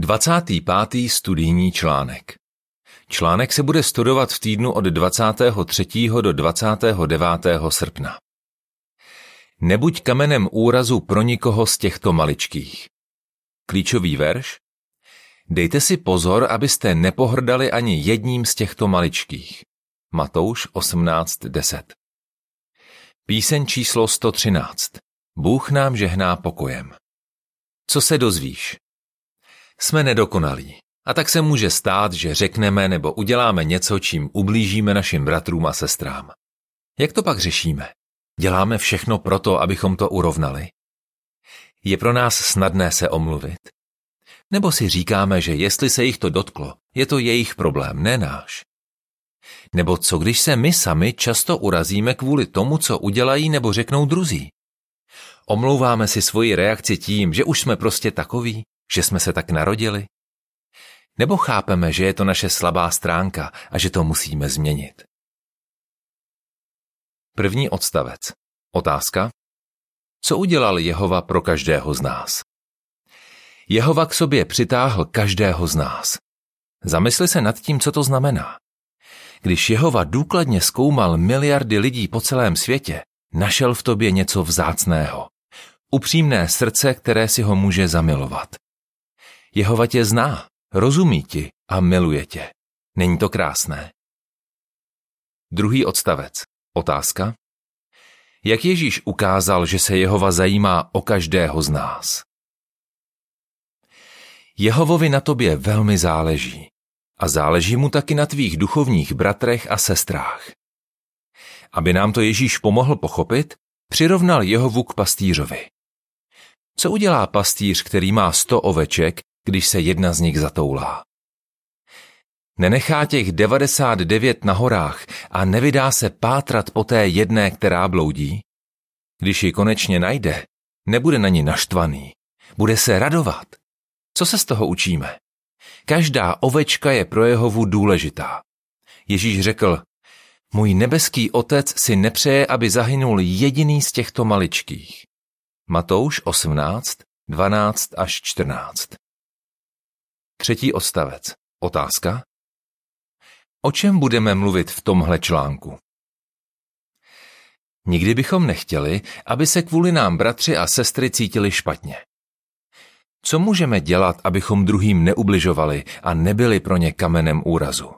25. studijní článek Článek se bude studovat v týdnu od 23. do 29. srpna. Nebuď kamenem úrazu pro nikoho z těchto maličkých. Klíčový verš Dejte si pozor, abyste nepohrdali ani jedním z těchto maličkých. Matouš 18.10 Píseň číslo 113 Bůh nám žehná pokojem. Co se dozvíš? Jsme nedokonalí. A tak se může stát, že řekneme nebo uděláme něco, čím ublížíme našim bratrům a sestrám. Jak to pak řešíme? Děláme všechno proto, abychom to urovnali? Je pro nás snadné se omluvit? Nebo si říkáme, že jestli se jich to dotklo, je to jejich problém, ne náš? Nebo co když se my sami často urazíme kvůli tomu, co udělají nebo řeknou druzí? Omlouváme si svoji reakci tím, že už jsme prostě takoví, že jsme se tak narodili? Nebo chápeme, že je to naše slabá stránka a že to musíme změnit? První odstavec. Otázka. Co udělal Jehova pro každého z nás? Jehova k sobě přitáhl každého z nás. Zamysli se nad tím, co to znamená. Když Jehova důkladně zkoumal miliardy lidí po celém světě, našel v tobě něco vzácného. Upřímné srdce, které si ho může zamilovat. Jehova tě zná, rozumí ti a miluje tě. Není to krásné? Druhý odstavec. Otázka. Jak Ježíš ukázal, že se Jehova zajímá o každého z nás? Jehovovi na tobě velmi záleží. A záleží mu taky na tvých duchovních bratrech a sestrách. Aby nám to Ježíš pomohl pochopit, přirovnal Jehovu k pastýřovi. Co udělá pastýř, který má sto oveček, když se jedna z nich zatoulá? Nenechá těch 99 na horách a nevydá se pátrat po té jedné, která bloudí? Když ji konečně najde, nebude na ní naštvaný, bude se radovat. Co se z toho učíme? Každá ovečka je pro Jehovu důležitá. Ježíš řekl, můj nebeský otec si nepřeje, aby zahynul jediný z těchto maličkých. Matouš 18, 12 až 14. Třetí odstavec. Otázka. O čem budeme mluvit v tomhle článku? Nikdy bychom nechtěli, aby se kvůli nám bratři a sestry cítili špatně. Co můžeme dělat, abychom druhým neubližovali a nebyli pro ně kamenem úrazu?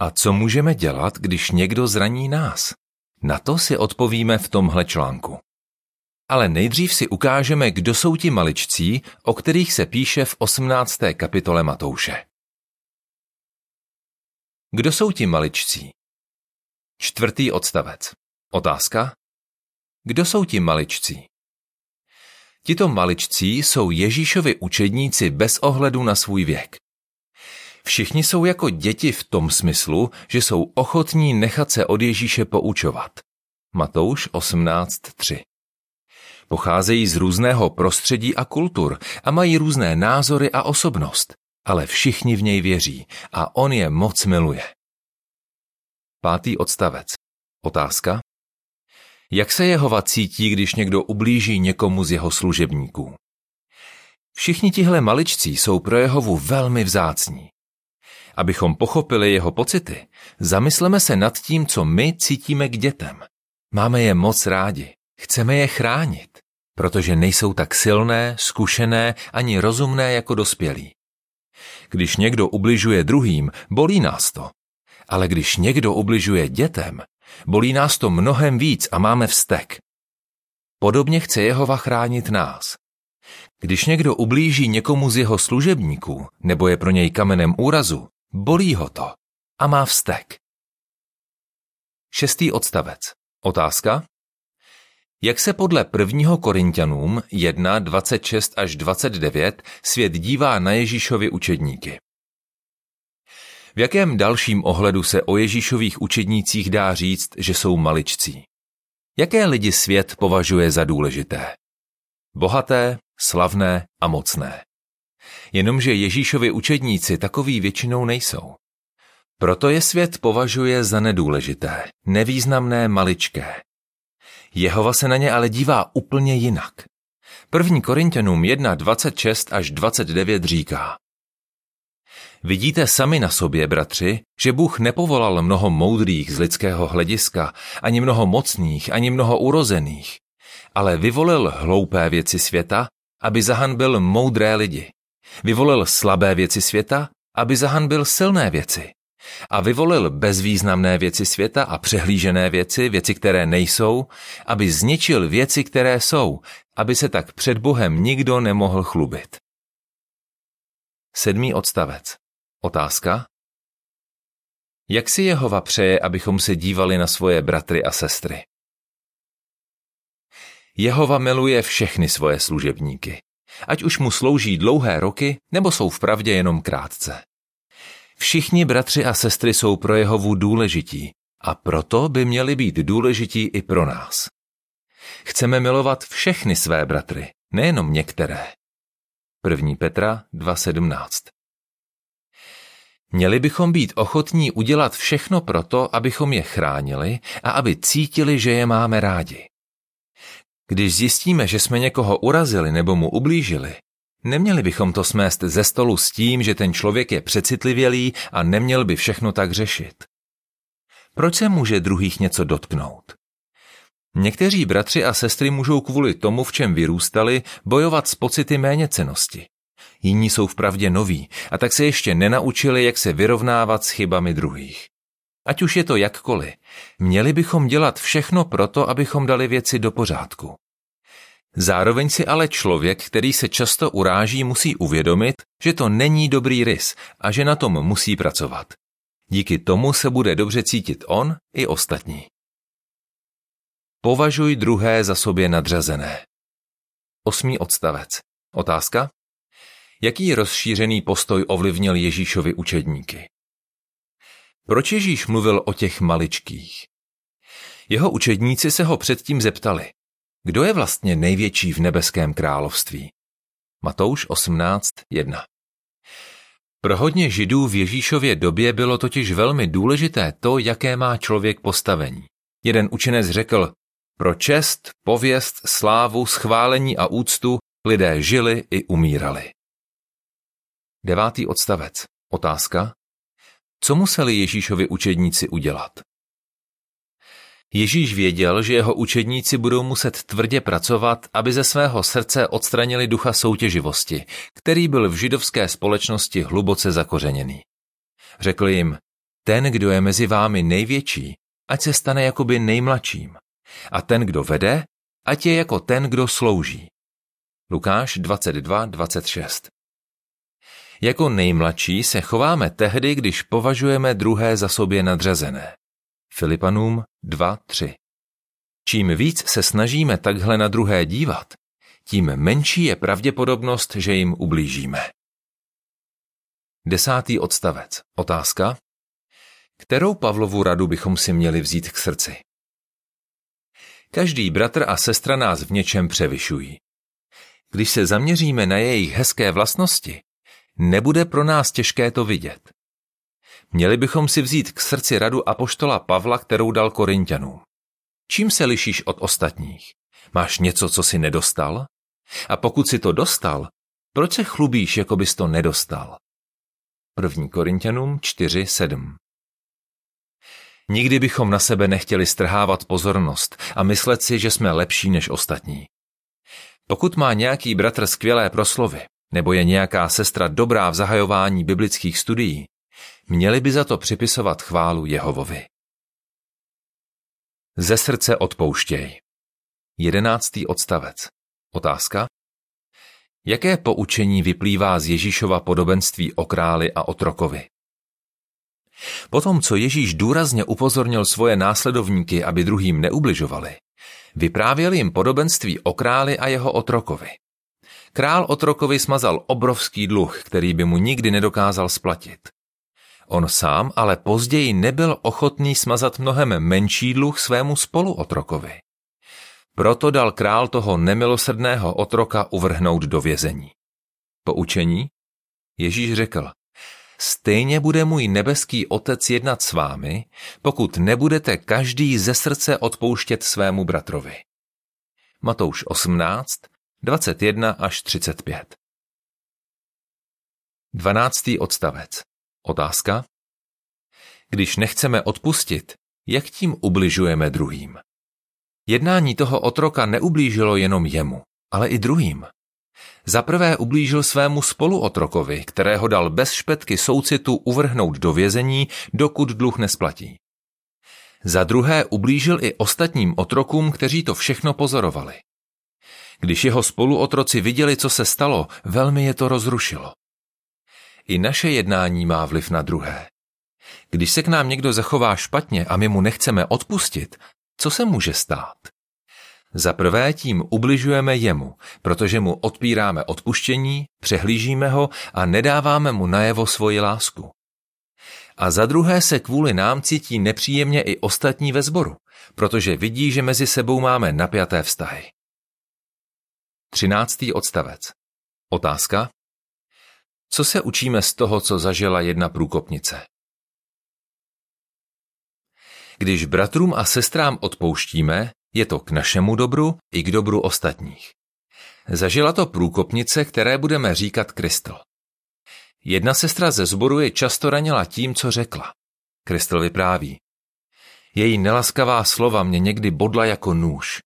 A co můžeme dělat, když někdo zraní nás? Na to si odpovíme v tomhle článku. Ale nejdřív si ukážeme, kdo jsou ti maličcí, o kterých se píše v 18. kapitole Matouše. Kdo jsou ti maličcí? Čtvrtý odstavec. Otázka. Kdo jsou ti maličcí? Tito maličcí jsou Ježíšovi učedníci bez ohledu na svůj věk. Všichni jsou jako děti v tom smyslu, že jsou ochotní nechat se od Ježíše poučovat. Matouš 18.3 Pocházejí z různého prostředí a kultur a mají různé názory a osobnost, ale všichni v něj věří a on je moc miluje. Pátý odstavec. Otázka. Jak se Jehova cítí, když někdo ublíží někomu z jeho služebníků? Všichni tihle maličcí jsou pro Jehovu velmi vzácní. Abychom pochopili jeho pocity, zamysleme se nad tím, co my cítíme k dětem. Máme je moc rádi, chceme je chránit, protože nejsou tak silné, zkušené ani rozumné jako dospělí. Když někdo ubližuje druhým, bolí nás to. Ale když někdo ubližuje dětem, bolí nás to mnohem víc a máme vztek. Podobně chce Jehova chránit nás. Když někdo ublíží někomu z jeho služebníků nebo je pro něj kamenem úrazu, bolí ho to a má vztek. Šestý odstavec. Otázka? Jak se podle 1. Korintianům 1, 26 až 29 svět dívá na Ježíšovi učedníky? V jakém dalším ohledu se o Ježíšových učednících dá říct, že jsou maličcí? Jaké lidi svět považuje za důležité? Bohaté, slavné a mocné. Jenomže Ježíšovi učedníci takový většinou nejsou. Proto je svět považuje za nedůležité, nevýznamné, maličké. Jehova se na ně ale dívá úplně jinak. 1. Korintianům 1, 26 až 29 říká Vidíte sami na sobě, bratři, že Bůh nepovolal mnoho moudrých z lidského hlediska, ani mnoho mocných, ani mnoho urozených, ale vyvolil hloupé věci světa, aby zahanbil moudré lidi. Vyvolil slabé věci světa, aby zahanbil silné věci. A vyvolil bezvýznamné věci světa a přehlížené věci, věci, které nejsou, aby zničil věci, které jsou, aby se tak před Bohem nikdo nemohl chlubit. Sedmý odstavec. Otázka? Jak si Jehova přeje, abychom se dívali na svoje bratry a sestry? Jehova miluje všechny svoje služebníky, ať už mu slouží dlouhé roky, nebo jsou v pravdě jenom krátce. Všichni bratři a sestry jsou pro Jehovu důležití a proto by měli být důležití i pro nás. Chceme milovat všechny své bratry, nejenom některé. 1. Petra 2.17 Měli bychom být ochotní udělat všechno proto, abychom je chránili a aby cítili, že je máme rádi. Když zjistíme, že jsme někoho urazili nebo mu ublížili, neměli bychom to smést ze stolu s tím, že ten člověk je přecitlivělý a neměl by všechno tak řešit. Proč se může druhých něco dotknout? Někteří bratři a sestry můžou kvůli tomu, v čem vyrůstali, bojovat s pocity méněcenosti. Jiní jsou v pravdě noví a tak se ještě nenaučili, jak se vyrovnávat s chybami druhých. Ať už je to jakkoliv, měli bychom dělat všechno proto, abychom dali věci do pořádku. Zároveň si ale člověk, který se často uráží, musí uvědomit, že to není dobrý rys a že na tom musí pracovat. Díky tomu se bude dobře cítit on i ostatní. Považuj druhé za sobě nadřazené. Osmý odstavec. Otázka? Jaký rozšířený postoj ovlivnil Ježíšovi učedníky? Proč Ježíš mluvil o těch maličkých? Jeho učedníci se ho předtím zeptali, kdo je vlastně největší v nebeském království? Matouš 18.1 Pro hodně židů v Ježíšově době bylo totiž velmi důležité to, jaké má člověk postavení. Jeden učenec řekl, pro čest, pověst, slávu, schválení a úctu lidé žili i umírali. Devátý odstavec. Otázka. Co museli Ježíšovi učedníci udělat? Ježíš věděl, že jeho učedníci budou muset tvrdě pracovat, aby ze svého srdce odstranili ducha soutěživosti, který byl v židovské společnosti hluboce zakořeněný. Řekl jim, ten, kdo je mezi vámi největší, ať se stane jakoby nejmladším. A ten, kdo vede, ať je jako ten, kdo slouží. Lukáš 22.26 Jako nejmladší se chováme tehdy, když považujeme druhé za sobě nadřazené. Filipanům 2.3 Čím víc se snažíme takhle na druhé dívat, tím menší je pravděpodobnost, že jim ublížíme. Desátý odstavec. Otázka. Kterou Pavlovu radu bychom si měli vzít k srdci? Každý bratr a sestra nás v něčem převyšují. Když se zaměříme na jejich hezké vlastnosti, nebude pro nás těžké to vidět. Měli bychom si vzít k srdci radu apoštola Pavla, kterou dal Korintianům. Čím se lišíš od ostatních? Máš něco, co si nedostal? A pokud si to dostal, proč se chlubíš, jako bys to nedostal? 1. Korintianům 4.7 Nikdy bychom na sebe nechtěli strhávat pozornost a myslet si, že jsme lepší než ostatní. Pokud má nějaký bratr skvělé proslovy, nebo je nějaká sestra dobrá v zahajování biblických studií, měli by za to připisovat chválu Jehovovi. Ze srdce odpouštěj. Jedenáctý odstavec. Otázka? Jaké poučení vyplývá z Ježíšova podobenství o králi a otrokovi? Potom, co Ježíš důrazně upozornil svoje následovníky, aby druhým neubližovali, vyprávěl jim podobenství o králi a jeho otrokovi. Král otrokovi smazal obrovský dluh, který by mu nikdy nedokázal splatit. On sám ale později nebyl ochotný smazat mnohem menší dluh svému spoluotrokovi. Proto dal král toho nemilosrdného otroka uvrhnout do vězení. Poučení? Ježíš řekl, stejně bude můj nebeský otec jednat s vámi, pokud nebudete každý ze srdce odpouštět svému bratrovi. Matouš 18, 21 až 35. 12. odstavec. Otázka. Když nechceme odpustit, jak tím ubližujeme druhým? Jednání toho otroka neublížilo jenom jemu, ale i druhým. Za prvé ublížil svému spoluotrokovi, kterého dal bez špetky soucitu uvrhnout do vězení, dokud dluh nesplatí. Za druhé ublížil i ostatním otrokům, kteří to všechno pozorovali. Když jeho spoluotroci viděli, co se stalo, velmi je to rozrušilo. I naše jednání má vliv na druhé. Když se k nám někdo zachová špatně a my mu nechceme odpustit, co se může stát? Za prvé tím ubližujeme jemu, protože mu odpíráme odpuštění, přehlížíme ho a nedáváme mu najevo svoji lásku. A za druhé se kvůli nám cítí nepříjemně i ostatní ve sboru, protože vidí, že mezi sebou máme napjaté vztahy. 13. odstavec. Otázka. Co se učíme z toho, co zažila jedna průkopnice? Když bratrům a sestrám odpouštíme, je to k našemu dobru i k dobru ostatních. Zažila to průkopnice, které budeme říkat Kristl. Jedna sestra ze sboru je často ranila tím, co řekla. Kristl vypráví. Její nelaskavá slova mě někdy bodla jako nůž.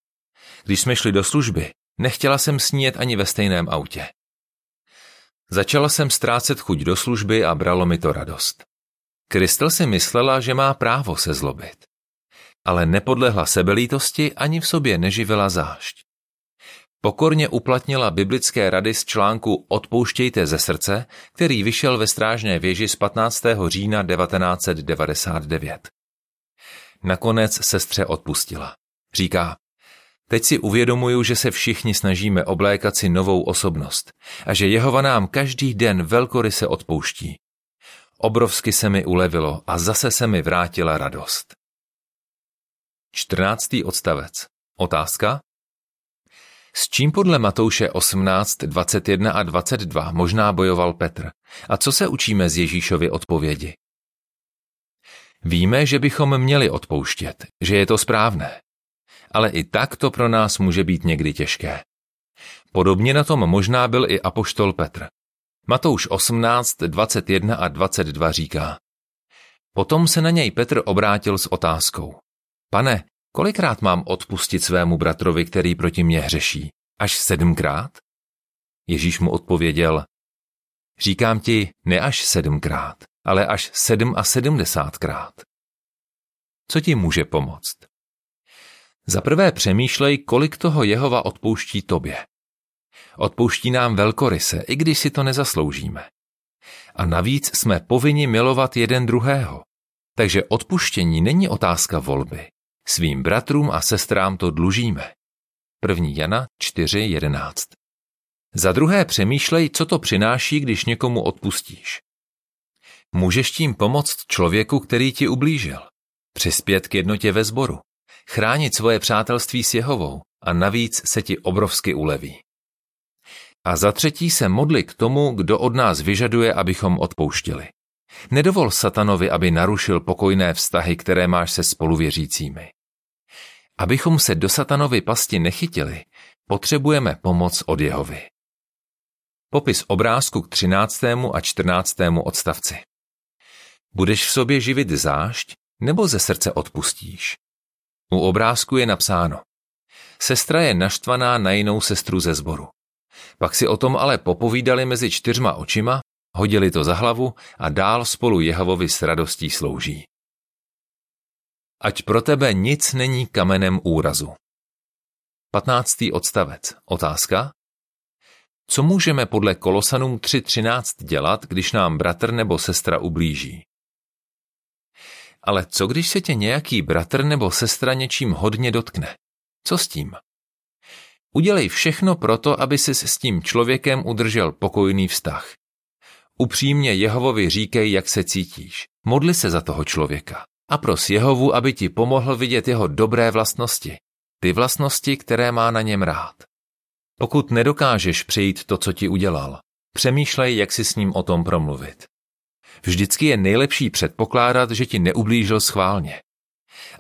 Když jsme šli do služby, nechtěla jsem sníjet ani ve stejném autě. Začala jsem ztrácet chuť do služby a bralo mi to radost. Kristl si myslela, že má právo se zlobit. Ale nepodlehla sebelítosti ani v sobě neživila zášť. Pokorně uplatnila biblické rady z článku Odpouštějte ze srdce, který vyšel ve strážné věži z 15. října 1999. Nakonec sestře odpustila. Říká, teď si uvědomuju, že se všichni snažíme oblékat si novou osobnost a že Jehova nám každý den velkoryse odpouští. Obrovsky se mi ulevilo a zase se mi vrátila radost. 14. odstavec. Otázka? S čím podle Matouše 18, 21 a 22 možná bojoval Petr? A co se učíme z Ježíšovy odpovědi? Víme, že bychom měli odpouštět, že je to správné. Ale i tak to pro nás může být někdy těžké. Podobně na tom možná byl i apoštol Petr. Matouš 18, 21 a 22 říká. Potom se na něj Petr obrátil s otázkou. Pane, kolikrát mám odpustit svému bratrovi, který proti mně hřeší? Až sedmkrát? Ježíš mu odpověděl, říkám ti, ne až sedmkrát, ale až sedm a sedmdesátkrát. Co ti může pomoct? Za prvé přemýšlej, kolik toho Jehova odpouští tobě. Odpouští nám velkoryse, i když si to nezasloužíme. A navíc jsme povinni milovat jeden druhého. Takže odpuštění není otázka volby. Svým bratrům a sestrám to dlužíme. 1. Jana 4.11 Za druhé přemýšlej, co to přináší, když někomu odpustíš. Můžeš tím pomoct člověku, který ti ublížil. Přispět k jednotě ve sboru. Chránit svoje přátelství s Jehovou a navíc se ti obrovsky uleví. A za třetí se modli k tomu, kdo od nás vyžaduje, abychom odpouštěli. Nedovol satanovi, aby narušil pokojné vztahy, které máš se spoluvěřícími. Abychom se do satanovy pasti nechytili, potřebujeme pomoc od Jehovy. Popis obrázku k 13. a 14. odstavci. Budeš v sobě živit zášť, nebo ze srdce odpustíš? U obrázku je napsáno. Sestra je naštvaná na jinou sestru ze sboru. Pak si o tom ale popovídali mezi čtyřma očima, hodili to za hlavu a dál spolu Jehovovi s radostí slouží. Ať pro tebe nic není kamenem úrazu. 15. odstavec. Otázka? Co můžeme podle Kolosanům 3.13 dělat, když nám bratr nebo sestra ublíží? Ale co když se tě nějaký bratr nebo sestra něčím hodně dotkne? Co s tím? Udělej všechno proto, aby si s tím člověkem udržel pokojný vztah. Upřímně Jehovovi říkej, jak se cítíš. Modli se za toho člověka. A pros Jehovu, aby ti pomohl vidět jeho dobré vlastnosti. Ty vlastnosti, které má na něm rád. Pokud nedokážeš přejít to, co ti udělal, přemýšlej, jak si s ním o tom promluvit. Vždycky je nejlepší předpokládat, že ti neublížil schválně.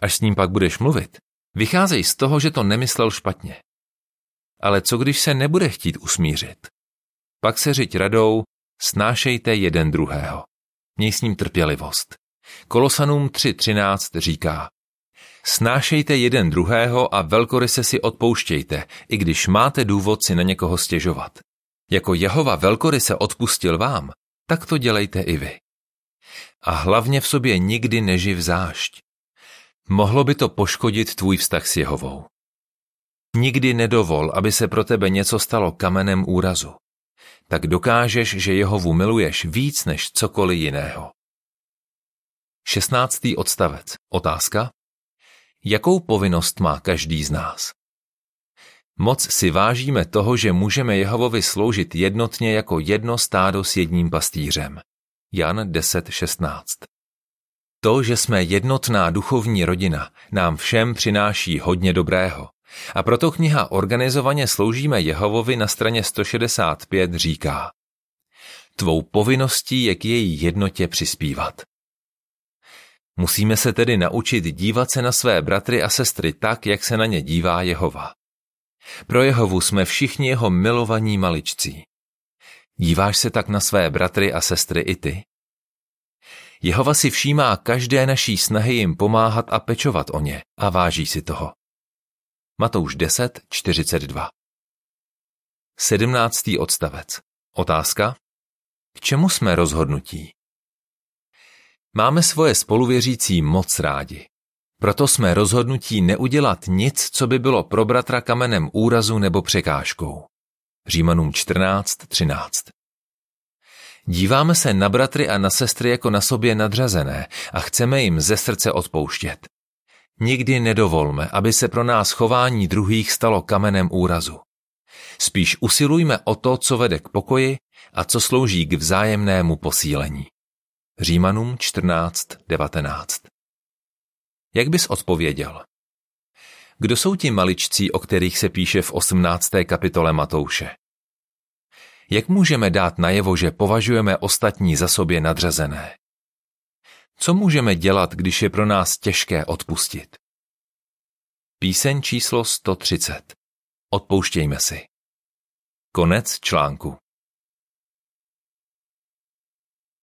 Až s ním pak budeš mluvit, vycházej z toho, že to nemyslel špatně. ale co když se nebude chtít usmířit? Pak se řiď radou, snášejte jeden druhého. Měj s ním trpělivost. Kolosanům 3.13 říká, Snášejte jeden druhého a velkoryse si odpouštějte, i když máte důvod si na někoho stěžovat. Jako Jehova velkoryse odpustil vám, tak to dělejte i vy. A hlavně v sobě nikdy neživ zášť. Mohlo by to poškodit tvůj vztah s Jehovou. Nikdy nedovol, aby se pro tebe něco stalo kamenem úrazu. Tak dokážeš, že Jehovu miluješ víc než cokoliv jiného. 16. odstavec. Otázka? Jakou povinnost má každý z nás? Moc si vážíme toho, že můžeme Jehovovi sloužit jednotně jako jedno stádo s jedním pastýřem. Jan 10.16 To, že jsme jednotná duchovní rodina, nám všem přináší hodně dobrého. A proto kniha Organizovaně sloužíme Jehovovi na straně 165 říká Tvou povinností je k její jednotě přispívat. Musíme se tedy naučit dívat se na své bratry a sestry tak, jak se na ně dívá Jehova. Pro Jehovu jsme všichni jeho milovaní maličcí. Díváš se tak na své bratry a sestry i ty? Jehova si všímá každé naší snahy jim pomáhat a pečovat o ně a váží si toho. Matouš 10, 42 17. odstavec. Otázka? K čemu jsme rozhodnutí? Máme svoje spoluvěřící moc rádi. Proto jsme rozhodnutí neudělat nic, co by bylo pro bratra kamenem úrazu nebo překážkou. Římanům 14.13 Díváme se na bratry a na sestry jako na sobě nadřazené a chceme jim ze srdce odpouštět. Nikdy nedovolme, aby se pro nás chování druhých stalo kamenem úrazu. Spíš usilujme o to, co vede k pokoji a co slouží k vzájemnému posílení. Římanům 14.19 Jak bys odpověděl? Kdo jsou ti maličcí, o kterých se píše v 18. kapitole Matouše? Jak můžeme dát najevo, že považujeme ostatní za sobě nadřazené? Co můžeme dělat, když je pro nás těžké odpustit? Píseň číslo 130. Odpouštějme si. Konec článku.